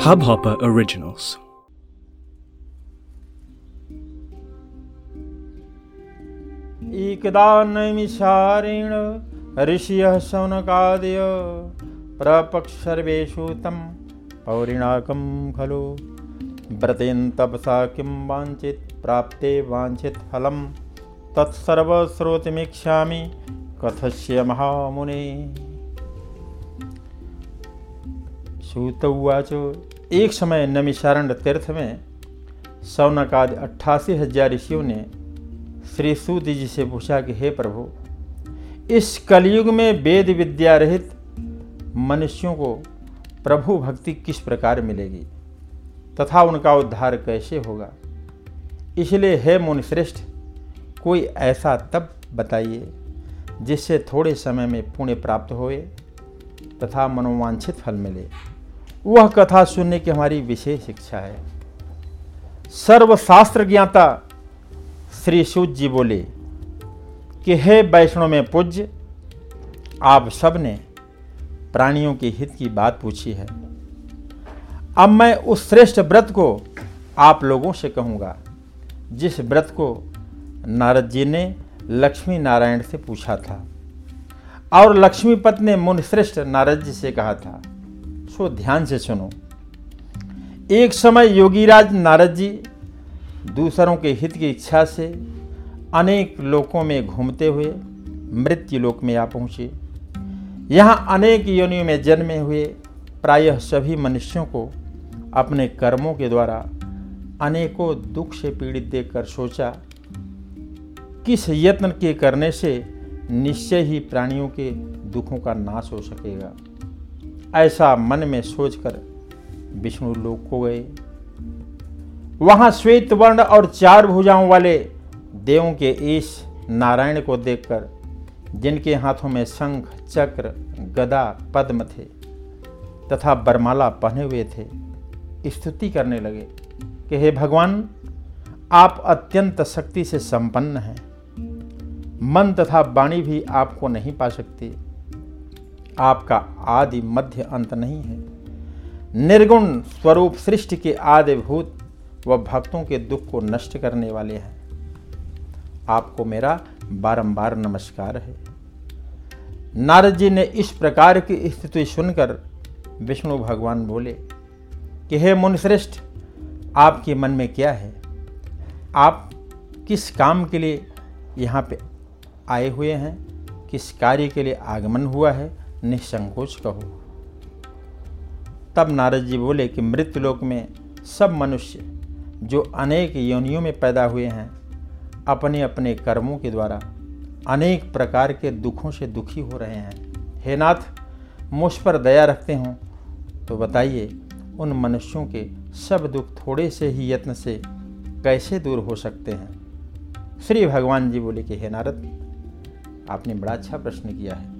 Hubhopper Originals. एकदा नैमिषारेण ऋषियः शौनकादय प्रपक्षर्वेषु तं पौरिणाकं खलु। व्रतेन तपसा किं वाञ्छित्, प्राप्ते वाञ्छित् फलं तत्सर्वश्रोतमीक्षामि कथस्य महामुने। सूत उवाच। एक समय नमिशारण्य तीर्थ में सौनकादि अट्ठासी हज़ार ऋषियों ने श्री सूत जी से पूछा कि, हे प्रभु, इस कलयुग में वेद विद्या रहित मनुष्यों को प्रभु भक्ति किस प्रकार मिलेगी? तथा उनका उद्धार कैसे होगा? इसलिए, हे मुनिश्रेष्ठ, कोई ऐसा तब बताइए, जिससे थोड़े समय में पुण्य प्राप्त होए तथा मनोवांछित फल मिले। वह कथा सुनने की हमारी विशेष इच्छा है। सर्वशास्त्र ज्ञाता श्री सूत जी बोले कि, हे वैष्णव में पूज्य, आप सबने प्राणियों के हित की बात पूछी है। अब मैं उस श्रेष्ठ व्रत को आप लोगों से कहूँगा, जिस व्रत को नारद जी ने लक्ष्मी नारायण से पूछा था और लक्ष्मीपत ने मुनिश्रेष्ठ नारद जी से कहा था। सो ध्यान से सुनो। एक समय योगीराज नारद जी दूसरों के हित की इच्छा से अनेक लोकों में घूमते हुए मृत्यु लोक में आ पहुँचे। यहाँ अनेक योनियों में जन्मे हुए प्रायः सभी मनुष्यों को अपने कर्मों के द्वारा अनेकों दुख से पीड़ित देखकर सोचा, किस यत्न के करने से निश्चय ही प्राणियों के दुखों का नाश हो सकेगा? ऐसा मन में सोचकर विष्णु लोक को गए। वहाँ श्वेत वर्ण और चार भुजाओं वाले देवों के ईश नारायण को देखकर, जिनके हाथों में शंख, चक्र, गदा, पद्म थे तथा बरमाला पहने हुए थे, स्तुति करने लगे कि हे भगवान, आप अत्यंत शक्ति से संपन्न हैं। मन तथा वाणी भी आपको नहीं पा सकती। आपका आदि मध्य अंत नहीं है। निर्गुण स्वरूप सृष्टि के आदि भूत वह भक्तों के दुख को नष्ट करने वाले हैं। आपको मेरा बारंबार नमस्कार है। नारद जी ने इस प्रकार की स्थिति सुनकर विष्णु भगवान बोले, कि हे मुनिश्रेष्ठ, आपके मन में क्या है? आप किस काम के लिए यहाँ पे आए हुए हैं? किस कार्य के लिए आगमन हुआ है? निसंकोच कहो। तब नारद जी बोले कि मृत्युलोक में सब मनुष्य जो अनेक योनियों में पैदा हुए हैं अपने अपने कर्मों के द्वारा अनेक प्रकार के दुखों से दुखी हो रहे हैं। हे नाथ, मुझ पर दया रखते हों तो बताइए, उन मनुष्यों के सब दुख थोड़े से ही यत्न से कैसे दूर हो सकते हैं? श्री भगवान जी बोले कि, हे नारद, आपने बड़ा अच्छा प्रश्न किया है।